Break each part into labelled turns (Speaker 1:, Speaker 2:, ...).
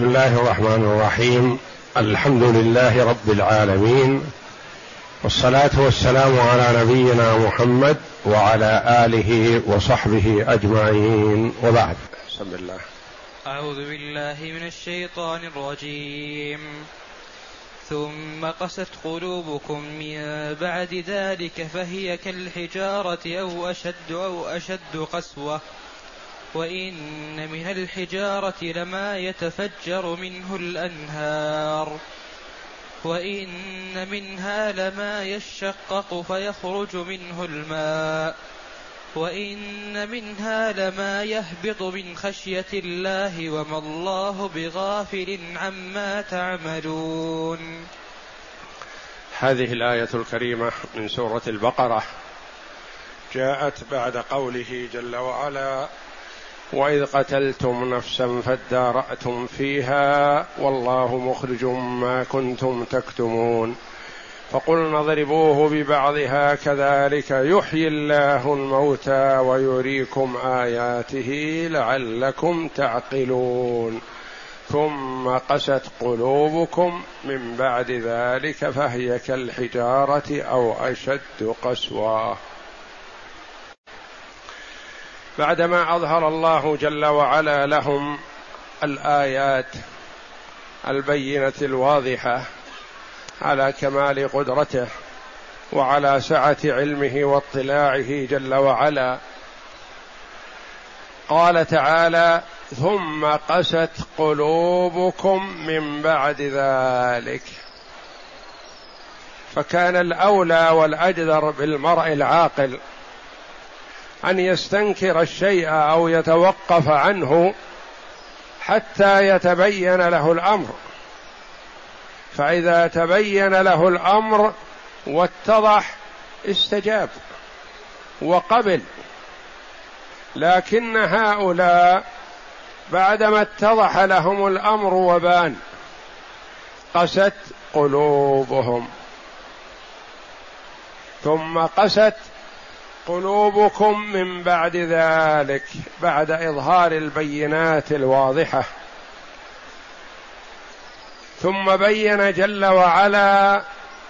Speaker 1: بسم الله الرحمن الرحيم الحمد لله رب العالمين والصلاه والسلام على نبينا محمد وعلى اله وصحبه اجمعين وبعد
Speaker 2: بسم الله
Speaker 3: اعوذ بالله من الشيطان الرجيم ثم قست قلوبكم من بعد ذلك فهي كالحجاره او اشد او اشد قسوه وإن من الحجارة لما يتفجر منه الأنهار وإن منها لما يشقق فيخرج منه الماء وإن منها لما يهبط من خشية الله وما الله بغافل عما تعملون.
Speaker 2: هذه الآية الكريمة من سورة البقرة جاءت بعد قوله جل وعلا واذ قتلتم نفسا فاداراتم فيها والله مخرج ما كنتم تكتمون فقلنا اضربوه ببعضها كذلك يحيي الله الموتى ويريكم اياته لعلكم تعقلون ثم قست قلوبكم من بعد ذلك فهي كالحجاره او اشد قسوه بعدما اظهر الله جل وعلا لهم الايات البينه الواضحه على كمال قدرته وعلى سعه علمه واطلاعه جل وعلا قال تعالى ثم قست قلوبكم من بعد ذلك فكان الاولى والاجدر بالمرء العاقل ان يستنكر الشيء او يتوقف عنه حتى يتبين له الامر فاذا تبين له الامر واتضح استجاب وقبل لكن هؤلاء بعدما اتضح لهم الامر وبان قست قلوبهم ثم قست قلوبكم من بعد ذلك بعد اظهار البينات الواضحه ثم بين جل وعلا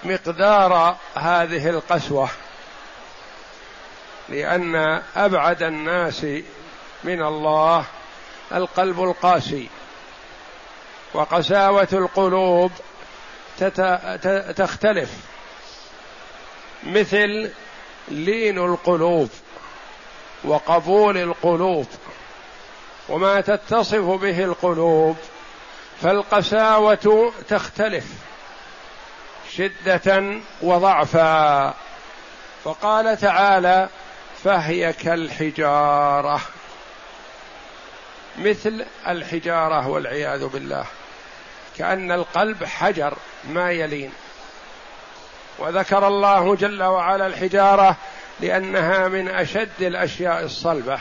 Speaker 2: مقدار هذه القسوه لان ابعد الناس من الله القلب القاسي وقساوه القلوب تختلف مثل لين القلوب وقبول القلوب وما تتصف به القلوب فالقساوه تختلف شده وضعفا فقال تعالى فهي كالحجاره مثل الحجاره والعياذ بالله كان القلب حجر ما يلين وذكر الله جل وعلا الحجاره لانها من اشد الاشياء الصلبه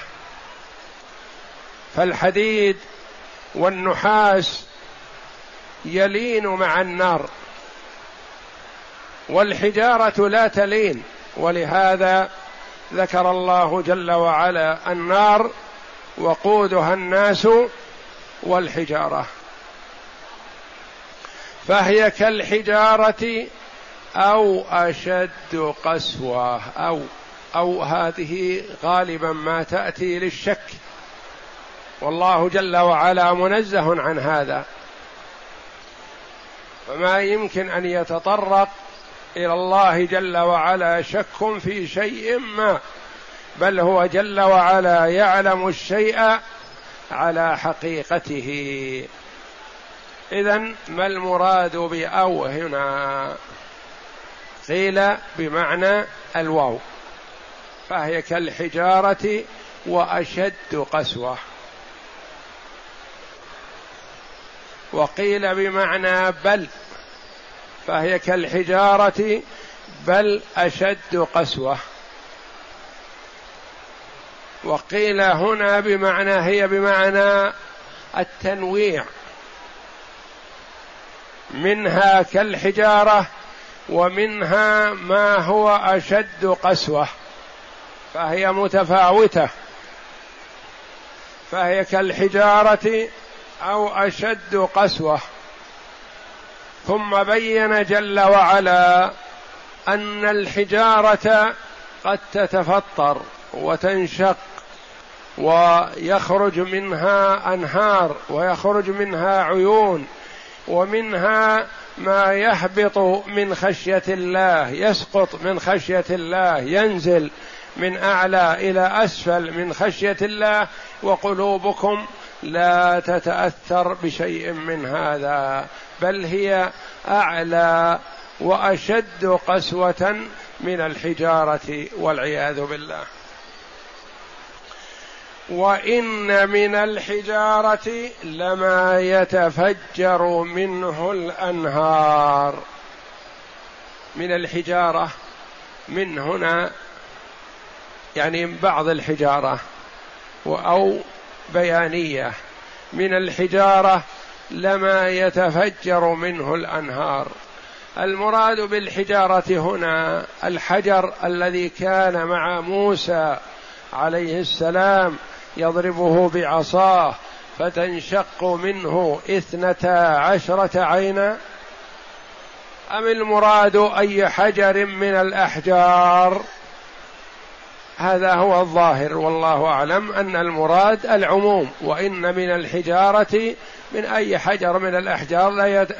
Speaker 2: فالحديد والنحاس يلين مع النار والحجاره لا تلين ولهذا ذكر الله جل وعلا النار وقودها الناس والحجاره فهي كالحجاره أو أشد قسوة أو أو هذه غالبا ما تأتي للشك والله جل وعلا منزه عن هذا فما يمكن أن يتطرق إلى الله جل وعلا شك في شيء ما بل هو جل وعلا يعلم الشيء على حقيقته إذا ما المراد بأو هنا؟ قيل بمعنى الواو فهي كالحجاره واشد قسوه وقيل بمعنى بل فهي كالحجاره بل اشد قسوه وقيل هنا بمعنى هي بمعنى التنويع منها كالحجاره ومنها ما هو اشد قسوه فهي متفاوته فهي كالحجاره او اشد قسوه ثم بين جل وعلا ان الحجاره قد تتفطر وتنشق ويخرج منها انهار ويخرج منها عيون ومنها ما يهبط من خشيه الله يسقط من خشيه الله ينزل من اعلى الى اسفل من خشيه الله وقلوبكم لا تتاثر بشيء من هذا بل هي اعلى واشد قسوه من الحجاره والعياذ بالله وان من الحجاره لما يتفجر منه الانهار من الحجاره من هنا يعني بعض الحجاره او بيانيه من الحجاره لما يتفجر منه الانهار المراد بالحجاره هنا الحجر الذي كان مع موسى عليه السلام يضربه بعصاه فتنشق منه اثنتا عشرة عينا أم المراد أي حجر من الأحجار هذا هو الظاهر والله أعلم أن المراد العموم وإن من الحجارة من أي حجر من الأحجار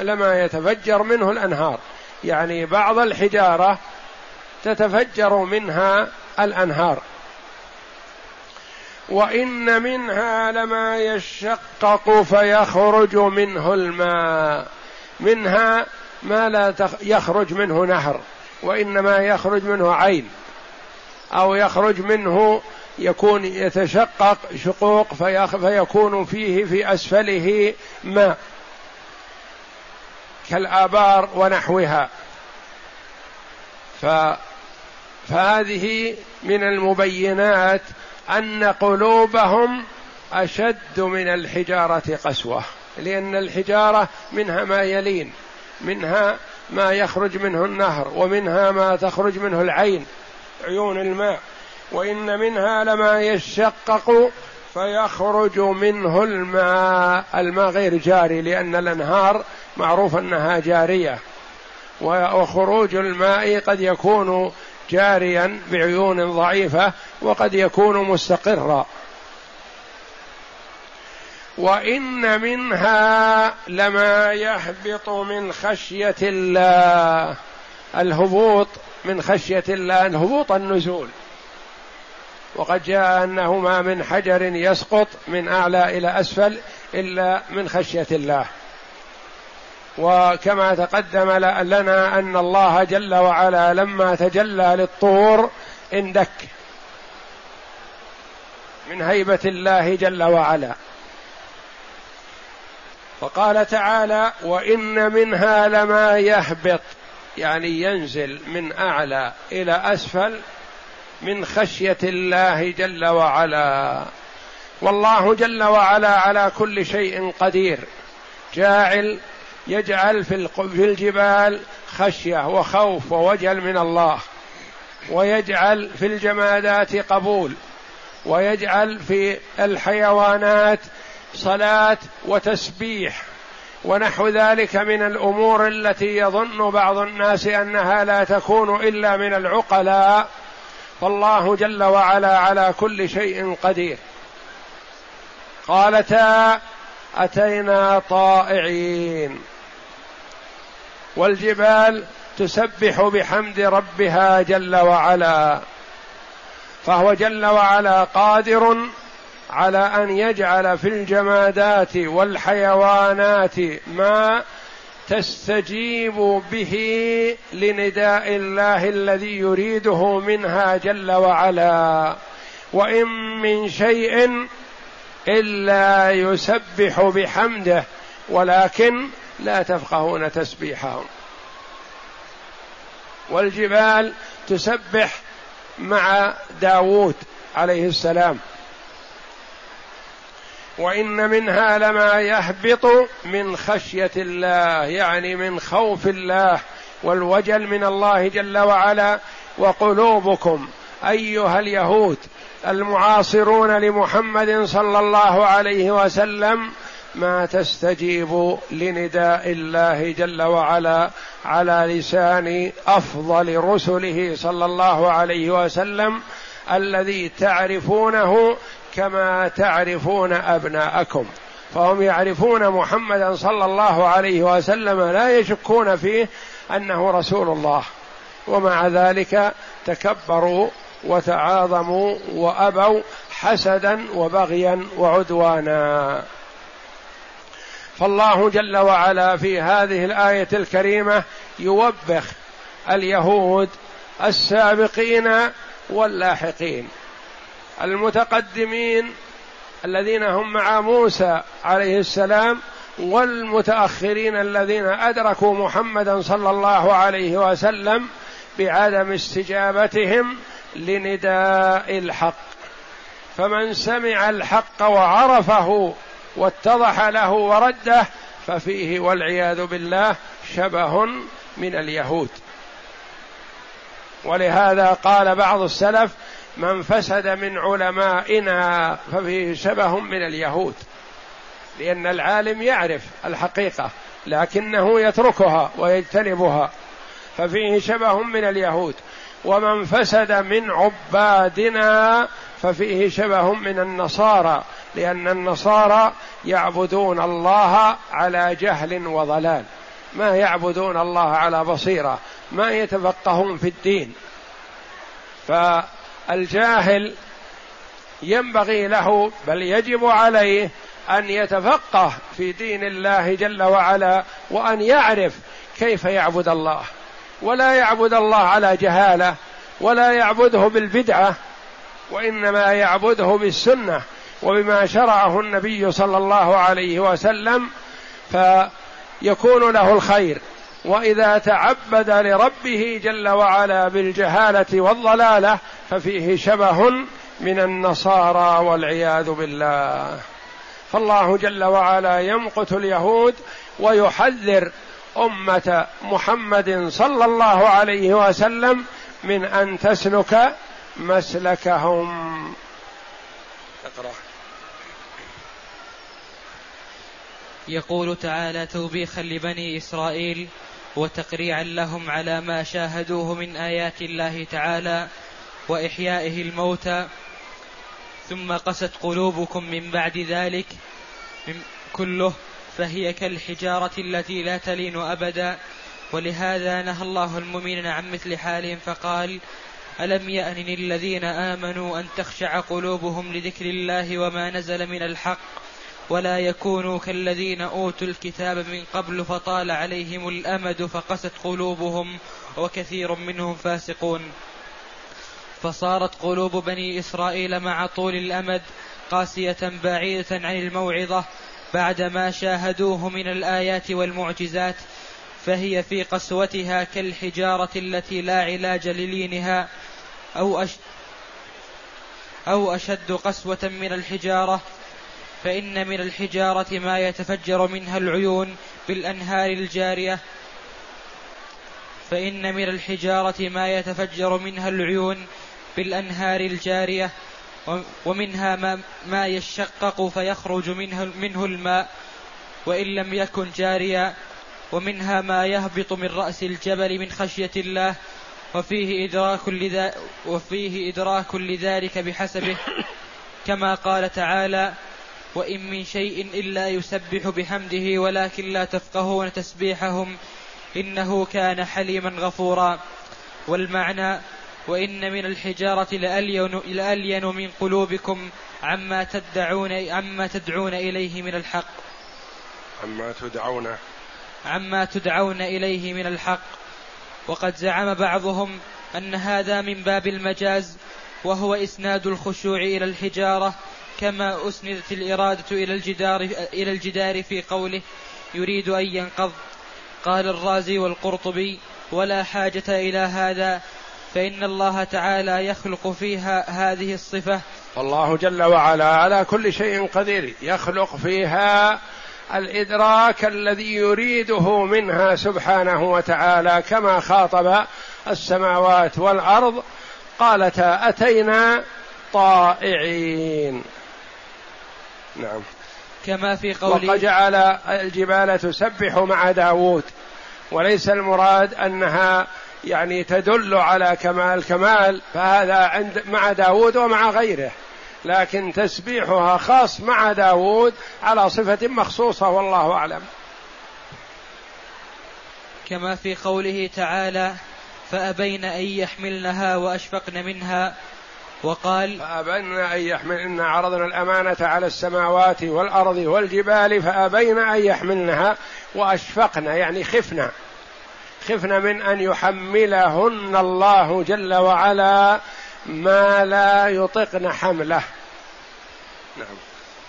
Speaker 2: لما يتفجر منه الأنهار يعني بعض الحجارة تتفجر منها الأنهار وان منها لما يشقق فيخرج منه الماء منها ما لا يخرج منه نهر وانما يخرج منه عين او يخرج منه يكون يتشقق شقوق فيكون فيه في اسفله ماء كالابار ونحوها ف فهذه من المبينات ان قلوبهم اشد من الحجاره قسوه لان الحجاره منها ما يلين منها ما يخرج منه النهر ومنها ما تخرج منه العين عيون الماء وان منها لما يشقق فيخرج منه الماء الماء غير جاري لان الانهار معروف انها جاريه وخروج الماء قد يكون جاريا بعيون ضعيفه وقد يكون مستقرا وان منها لما يهبط من خشيه الله الهبوط من خشيه الله الهبوط النزول وقد جاء انه ما من حجر يسقط من اعلى الى اسفل الا من خشيه الله وكما تقدم لنا ان الله جل وعلا لما تجلى للطور اندك من هيبه الله جل وعلا وقال تعالى وان منها لما يهبط يعني ينزل من اعلى الى اسفل من خشيه الله جل وعلا والله جل وعلا على كل شيء قدير جاعل يجعل في الجبال خشيه وخوف ووجل من الله ويجعل في الجمادات قبول ويجعل في الحيوانات صلاه وتسبيح ونحو ذلك من الامور التي يظن بعض الناس انها لا تكون الا من العقلاء فالله جل وعلا على كل شيء قدير قالتا اتينا طائعين والجبال تسبح بحمد ربها جل وعلا فهو جل وعلا قادر على ان يجعل في الجمادات والحيوانات ما تستجيب به لنداء الله الذي يريده منها جل وعلا وان من شيء الا يسبح بحمده ولكن لا تفقهون تسبيحهم والجبال تسبح مع داوود عليه السلام وان منها لما يهبط من خشيه الله يعني من خوف الله والوجل من الله جل وعلا وقلوبكم ايها اليهود المعاصرون لمحمد صلى الله عليه وسلم ما تستجيب لنداء الله جل وعلا على لسان افضل رسله صلى الله عليه وسلم الذي تعرفونه كما تعرفون ابناءكم فهم يعرفون محمدا صلى الله عليه وسلم لا يشكون فيه انه رسول الله ومع ذلك تكبروا وتعاظموا وابوا حسدا وبغيا وعدوانا فالله جل وعلا في هذه الايه الكريمه يوبخ اليهود السابقين واللاحقين المتقدمين الذين هم مع موسى عليه السلام والمتاخرين الذين ادركوا محمدا صلى الله عليه وسلم بعدم استجابتهم لنداء الحق فمن سمع الحق وعرفه واتضح له ورده ففيه والعياذ بالله شبه من اليهود ولهذا قال بعض السلف من فسد من علمائنا ففيه شبه من اليهود لأن العالم يعرف الحقيقة لكنه يتركها ويجتنبها ففيه شبه من اليهود ومن فسد من عبادنا ففيه شبه من النصارى لأن النصارى يعبدون الله على جهل وضلال ما يعبدون الله على بصيرة ما يتفقهون في الدين فالجاهل ينبغي له بل يجب عليه أن يتفقه في دين الله جل وعلا وأن يعرف كيف يعبد الله ولا يعبد الله على جهالة ولا يعبده بالبدعة وإنما يعبده بالسنة وبما شرعه النبي صلى الله عليه وسلم فيكون له الخير واذا تعبد لربه جل وعلا بالجهاله والضلاله ففيه شبه من النصارى والعياذ بالله فالله جل وعلا يمقت اليهود ويحذر امه محمد صلى الله عليه وسلم من ان تسلك مسلكهم اقرأ
Speaker 3: يقول تعالى توبيخا لبني إسرائيل وتقريعا لهم على ما شاهدوه من آيات الله تعالى وإحيائه الموتى ثم قست قلوبكم من بعد ذلك من كله فهي كالحجارة التي لا تلين أبدا ولهذا نهى الله المؤمنين عن مثل حالهم فقال ألم يان الذين آمنوا أن تخشع قلوبهم لذكر الله وما نزل من الحق ولا يكونوا كالذين اوتوا الكتاب من قبل فطال عليهم الامد فقست قلوبهم وكثير منهم فاسقون فصارت قلوب بني اسرائيل مع طول الامد قاسيه بعيده عن الموعظه بعد ما شاهدوه من الايات والمعجزات فهي في قسوتها كالحجاره التي لا علاج للينها او أش أو أشد قسوة من الحجارة فإن من الحجارة ما يتفجر منها العيون بالأنهار الجارية فإن من الحجارة ما يتفجر منها العيون بالأنهار الجارية ومنها ما, ما يشقق فيخرج منه, منه الماء وإن لم يكن جاريا ومنها ما يهبط من رأس الجبل من خشية الله وفيه إدراك, لذا وفيه إدراك لذلك بحسبه كما قال تعالى وإن من شيء إلا يسبح بحمده ولكن لا تفقهون تسبيحهم إنه كان حليما غفورا والمعنى وإن من الحجارة لألين, لألين من قلوبكم عما تدعون عما تدعون إليه من الحق
Speaker 2: عما تدعون
Speaker 3: عما تدعون إليه من الحق وقد زعم بعضهم أن هذا من باب المجاز وهو إسناد الخشوع إلى الحجارة كما أسندت الإرادة إلى الجدار, إلى الجدار في قوله يريد أن ينقض قال الرازي والقرطبي ولا حاجة إلى هذا فإن الله تعالى يخلق فيها هذه الصفة
Speaker 2: والله جل وعلا على كل شيء قدير يخلق فيها الإدراك الذي يريده منها سبحانه وتعالى كما خاطب السماوات والأرض قالتا أتينا طائعين
Speaker 3: نعم كما في قوله وقد
Speaker 2: جعل الجبال تسبح مع داوود وليس المراد أنها يعني تدل على كمال كمال فهذا عند مع داوود ومع غيره لكن تسبيحها خاص مع داوود على صفة مخصوصة والله أعلم
Speaker 3: كما في قوله تعالى فأبين أن يحملنها وأشفقن منها وقال
Speaker 2: فأبين أن يحملن عرضنا الأمانة على السماوات والأرض والجبال فأبين أن يحملنها وأشفقنا يعني خفنا خفنا من أن يحملهن الله جل وعلا ما لا يطقن حمله
Speaker 3: نعم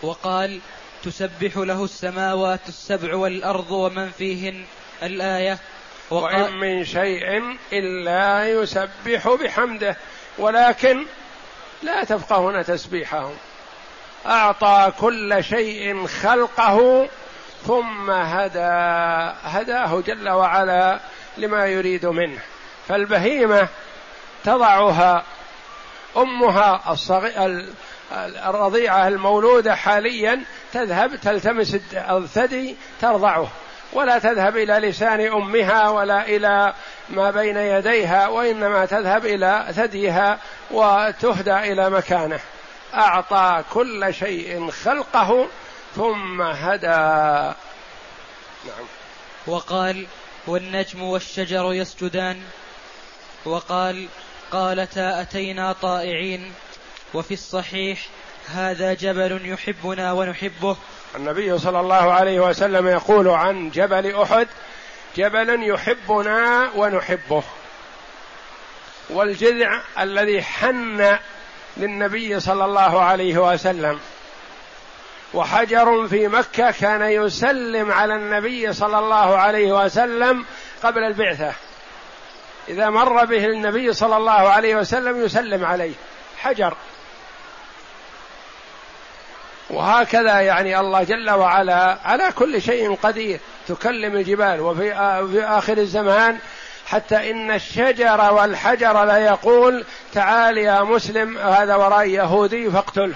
Speaker 3: وقال تسبح له السماوات السبع والأرض ومن فيهن الآية وقال
Speaker 2: وإن من شيء إلا يسبح بحمده ولكن لا تفقهون تسبيحهم اعطى كل شيء خلقه ثم هدى هداه جل وعلا لما يريد منه فالبهيمه تضعها امها الصغير الرضيعه المولوده حاليا تذهب تلتمس الثدي ترضعه ولا تذهب الى لسان امها ولا الى ما بين يديها وانما تذهب الى ثديها وتهدى الى مكانه اعطى كل شيء خلقه ثم هدى
Speaker 3: نعم وقال والنجم والشجر يسجدان وقال قالتا اتينا طائعين وفي الصحيح هذا جبل يحبنا ونحبه
Speaker 2: النبي صلى الله عليه وسلم يقول عن جبل احد جبل يحبنا ونحبه والجذع الذي حن للنبي صلى الله عليه وسلم وحجر في مكه كان يسلم على النبي صلى الله عليه وسلم قبل البعثه اذا مر به النبي صلى الله عليه وسلم يسلم عليه حجر وهكذا يعني الله جل وعلا على كل شيء قدير تكلم الجبال وفي في آخر الزمان حتى إن الشجر والحجر لا يقول تعال يا مسلم هذا وراء يهودي فاقتله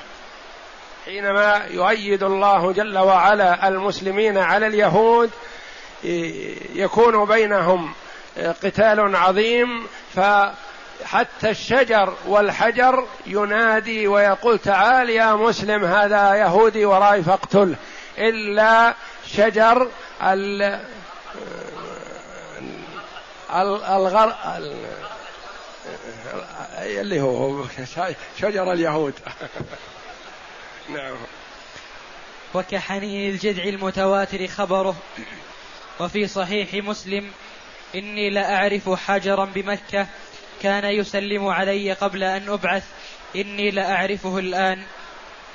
Speaker 2: حينما يؤيد الله جل وعلا المسلمين على اليهود يكون بينهم قتال عظيم ف حتى الشجر والحجر ينادي ويقول تعال يا مسلم هذا يهودي وراي فاقتله إلا شجر ال الغر اللي هو شجر اليهود
Speaker 3: نعم وكحنين الجذع المتواتر خبره وفي صحيح مسلم إني لأعرف حجرا بمكة كان يسلم علي قبل أن أبعث إني لأعرفه الآن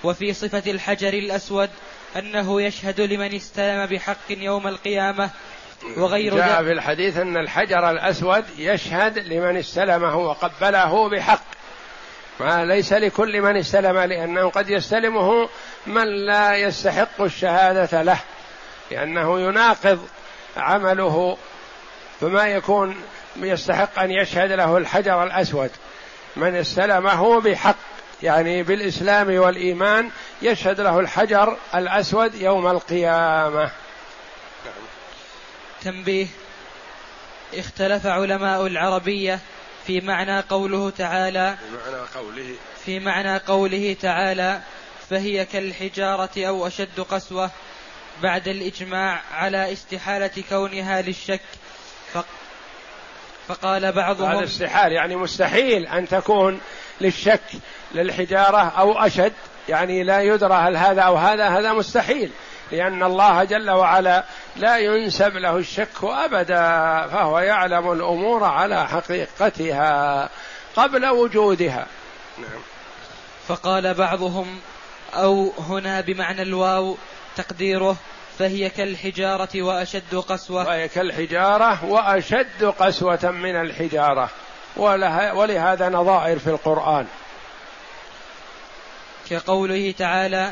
Speaker 3: وفي صفة الحجر الأسود أنه يشهد لمن استلم بحق يوم القيامة
Speaker 2: وغير جاء في الحديث أن الحجر الأسود يشهد لمن استلمه وقبله بحق ما ليس لكل من استلم لأنه قد يستلمه من لا يستحق الشهادة له لأنه يناقض عمله فما يكون يستحق ان يشهد له الحجر الاسود من استلمه بحق يعني بالاسلام والايمان يشهد له الحجر الاسود يوم القيامه
Speaker 3: تنبيه اختلف علماء العربيه في معنى قوله تعالى
Speaker 2: في معنى قوله
Speaker 3: في معنى قوله تعالى فهي كالحجاره او اشد قسوه بعد الاجماع على استحاله كونها للشك فق فقال بعضهم هذا استحال
Speaker 2: يعني مستحيل أن تكون للشك للحجارة أو أشد يعني لا يدرى هل هذا أو هذا هذا مستحيل لأن الله جل وعلا لا ينسب له الشك أبدا فهو يعلم الأمور على حقيقتها قبل وجودها نعم.
Speaker 3: فقال بعضهم أو هنا بمعنى الواو تقديره فهي كالحجارة وأشد قسوة
Speaker 2: وهي كالحجارة وأشد قسوة من الحجارة ولها ولهذا نظائر في القرآن
Speaker 3: كقوله تعالى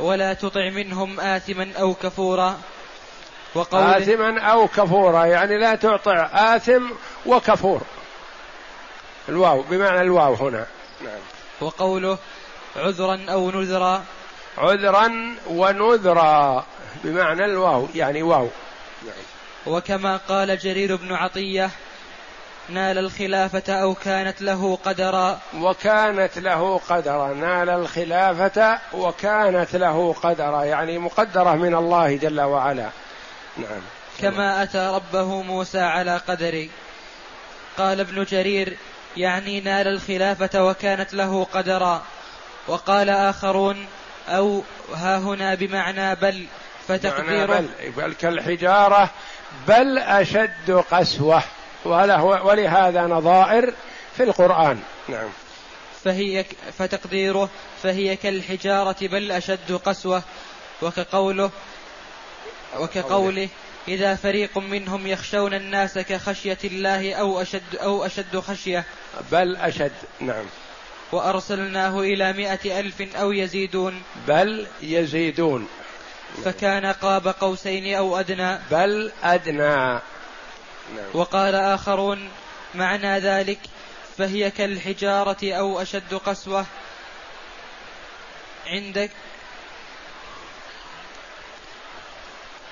Speaker 3: ولا تطع منهم آثما أو كفورا
Speaker 2: وقوله آثما أو كفورا يعني لا تعطع آثم وكفور الواو بمعنى الواو هنا نعم.
Speaker 3: وقوله عذرا أو نذرا
Speaker 2: عذرا ونذرا بمعنى الواو يعني واو نعم.
Speaker 3: وكما قال جرير بن عطية نال الخلافة أو كانت له قدرا
Speaker 2: وكانت له قدرا نال الخلافة وكانت له قدرا يعني مقدرة من الله جل وعلا
Speaker 3: نعم كما أتى ربه موسى على قدر قال ابن جرير يعني نال الخلافة وكانت له قدرا وقال آخرون أو ها هنا بمعنى بل فتقديره يعني بل,
Speaker 2: بل كالحجارة بل أشد قسوة وله ولهذا نظائر في القرآن نعم
Speaker 3: فهي فتقديره فهي كالحجارة بل أشد قسوة وكقوله وكقوله إذا فريق منهم يخشون الناس كخشية الله أو أشد أو أشد خشية
Speaker 2: بل أشد نعم
Speaker 3: وأرسلناه إلى مائة ألف أو يزيدون
Speaker 2: بل يزيدون
Speaker 3: فكان قاب قوسين أو أدنى
Speaker 2: بل أدنى
Speaker 3: نعم. وقال آخرون معنى ذلك فهي كالحجارة أو أشد قسوة عندك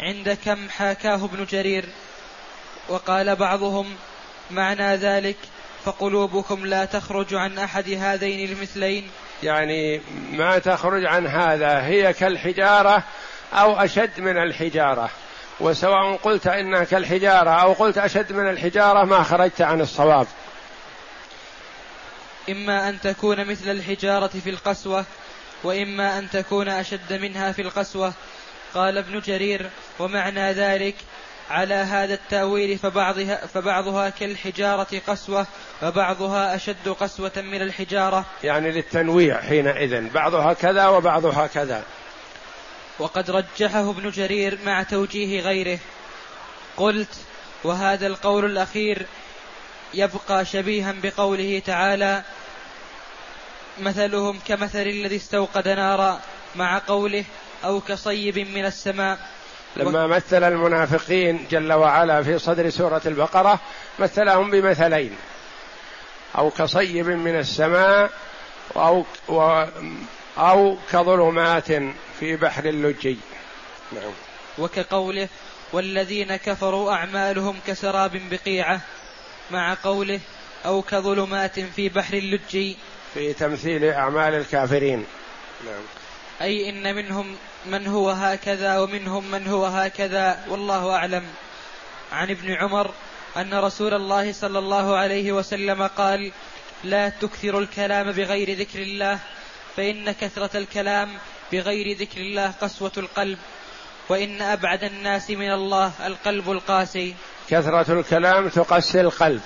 Speaker 3: عند كم حاكاه ابن جرير وقال بعضهم معنى ذلك فقلوبكم لا تخرج عن أحد هذين المثلين
Speaker 2: يعني ما تخرج عن هذا هي كالحجارة أو أشد من الحجارة وسواء قلت إنها كالحجارة أو قلت أشد من الحجارة ما خرجت عن الصواب
Speaker 3: إما أن تكون مثل الحجارة في القسوة وإما أن تكون أشد منها في القسوة قال ابن جرير ومعنى ذلك على هذا التأويل فبعضها, فبعضها كالحجارة قسوة وبعضها أشد قسوة من الحجارة
Speaker 2: يعني للتنويع حينئذ بعضها كذا وبعضها كذا
Speaker 3: وقد رجحه ابن جرير مع توجيه غيره قلت وهذا القول الأخير يبقى شبيها بقوله تعالى مثلهم كمثل الذي استوقد نارا مع قوله أو كصيب من السماء
Speaker 2: لما مثل المنافقين جل وعلا في صدر سورة البقرة مثلهم بمثلين أو كصيب من السماء أو أو كظلمات في بحر اللجي
Speaker 3: نعم وكقوله والذين كفروا أعمالهم كسراب بقيعة مع قوله أو كظلمات في بحر اللجي
Speaker 2: في تمثيل أعمال الكافرين
Speaker 3: نعم أي إن منهم من هو هكذا ومنهم من هو هكذا والله أعلم عن ابن عمر أن رسول الله صلى الله عليه وسلم قال لا تكثر الكلام بغير ذكر الله فإن كثرة الكلام بغير ذكر الله قسوة القلب وإن أبعد الناس من الله القلب القاسي
Speaker 2: كثرة الكلام تقسي القلب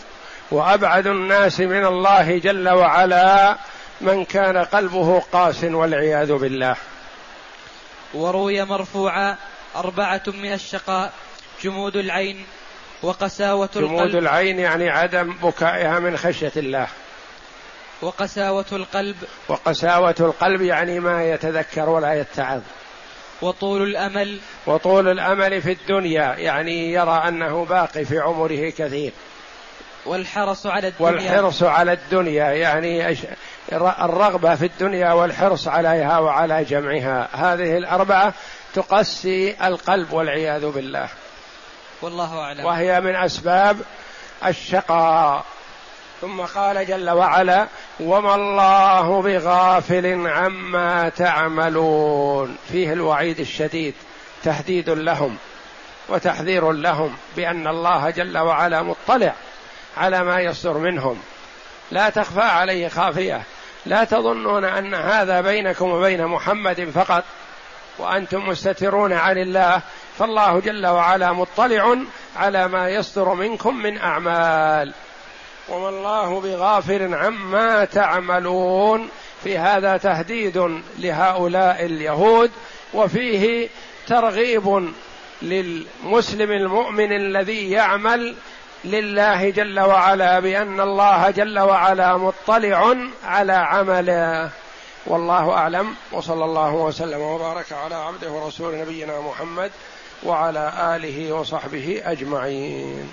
Speaker 2: وأبعد الناس من الله جل وعلا من كان قلبه قاس والعياذ بالله
Speaker 3: وروي مرفوعا أربعة من الشقاء جمود العين وقساوة القلب
Speaker 2: جمود العين يعني عدم بكائها من خشية الله
Speaker 3: وقساوة القلب
Speaker 2: وقساوة القلب يعني ما يتذكر ولا يتعظ
Speaker 3: وطول الأمل
Speaker 2: وطول الأمل في الدنيا يعني يرى أنه باقي في عمره كثير
Speaker 3: والحرص على
Speaker 2: الدنيا والحرص على الدنيا يعني الرغبة في الدنيا والحرص عليها وعلى جمعها هذه الأربعة تقسي القلب والعياذ بالله
Speaker 3: والله أعلم
Speaker 2: وهي من أسباب الشقاء ثم قال جل وعلا وما الله بغافل عما تعملون فيه الوعيد الشديد تهديد لهم وتحذير لهم بان الله جل وعلا مطلع على ما يصدر منهم لا تخفى عليه خافيه لا تظنون ان هذا بينكم وبين محمد فقط وانتم مستترون عن الله فالله جل وعلا مطلع على ما يصدر منكم من اعمال وما الله بغافل عما تعملون في هذا تهديد لهؤلاء اليهود وفيه ترغيب للمسلم المؤمن الذي يعمل لله جل وعلا بان الله جل وعلا مطلع على عمله والله اعلم وصلى الله وسلم وبارك على عبده ورسوله نبينا محمد وعلى اله وصحبه اجمعين